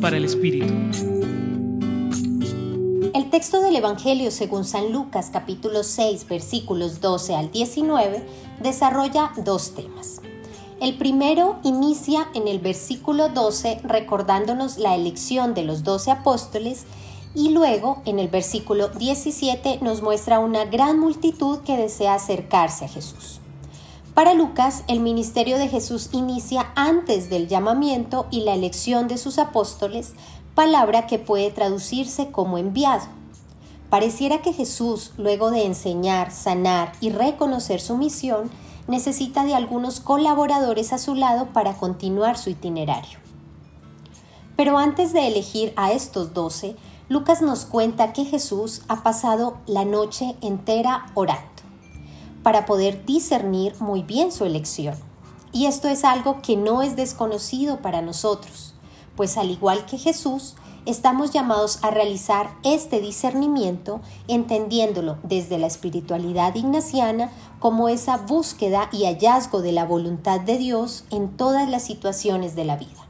Para el Espíritu. El texto del Evangelio según San Lucas capítulo 6 versículos 12 al 19 desarrolla dos temas. El primero inicia en el versículo 12 recordándonos la elección de los doce apóstoles y luego en el versículo 17 nos muestra una gran multitud que desea acercarse a Jesús. Para Lucas, el ministerio de Jesús inicia antes del llamamiento y la elección de sus apóstoles, palabra que puede traducirse como enviado. Pareciera que Jesús, luego de enseñar, sanar y reconocer su misión, necesita de algunos colaboradores a su lado para continuar su itinerario. Pero antes de elegir a estos doce, Lucas nos cuenta que Jesús ha pasado la noche entera orando para poder discernir muy bien su elección. Y esto es algo que no es desconocido para nosotros, pues al igual que Jesús, estamos llamados a realizar este discernimiento entendiéndolo desde la espiritualidad ignaciana como esa búsqueda y hallazgo de la voluntad de Dios en todas las situaciones de la vida.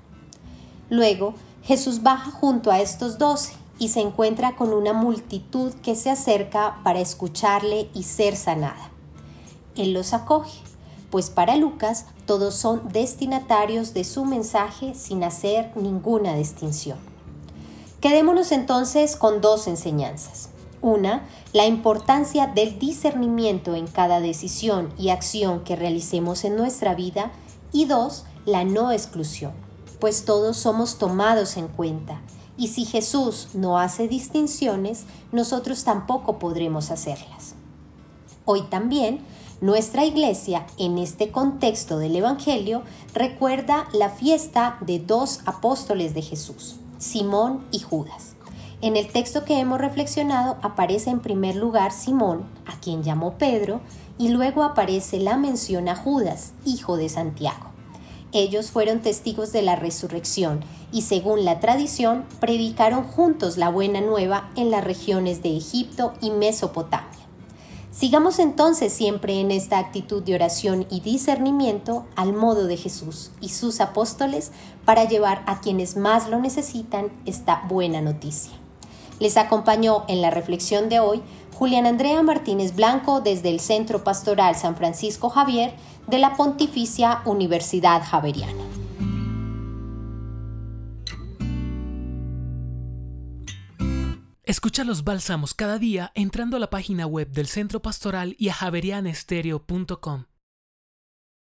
Luego, Jesús baja junto a estos doce y se encuentra con una multitud que se acerca para escucharle y ser sanada. Él los acoge, pues para Lucas todos son destinatarios de su mensaje sin hacer ninguna distinción. Quedémonos entonces con dos enseñanzas. Una, la importancia del discernimiento en cada decisión y acción que realicemos en nuestra vida. Y dos, la no exclusión, pues todos somos tomados en cuenta. Y si Jesús no hace distinciones, nosotros tampoco podremos hacerlas. Hoy también nuestra iglesia, en este contexto del Evangelio, recuerda la fiesta de dos apóstoles de Jesús, Simón y Judas. En el texto que hemos reflexionado aparece en primer lugar Simón, a quien llamó Pedro, y luego aparece la mención a Judas, hijo de Santiago. Ellos fueron testigos de la resurrección y según la tradición predicaron juntos la buena nueva en las regiones de Egipto y Mesopotamia. Sigamos entonces siempre en esta actitud de oración y discernimiento al modo de Jesús y sus apóstoles para llevar a quienes más lo necesitan esta buena noticia. Les acompañó en la reflexión de hoy Julián Andrea Martínez Blanco desde el Centro Pastoral San Francisco Javier de la Pontificia Universidad Javeriana. Escucha los bálsamos cada día entrando a la página web del Centro Pastoral y a javerianestereo.com.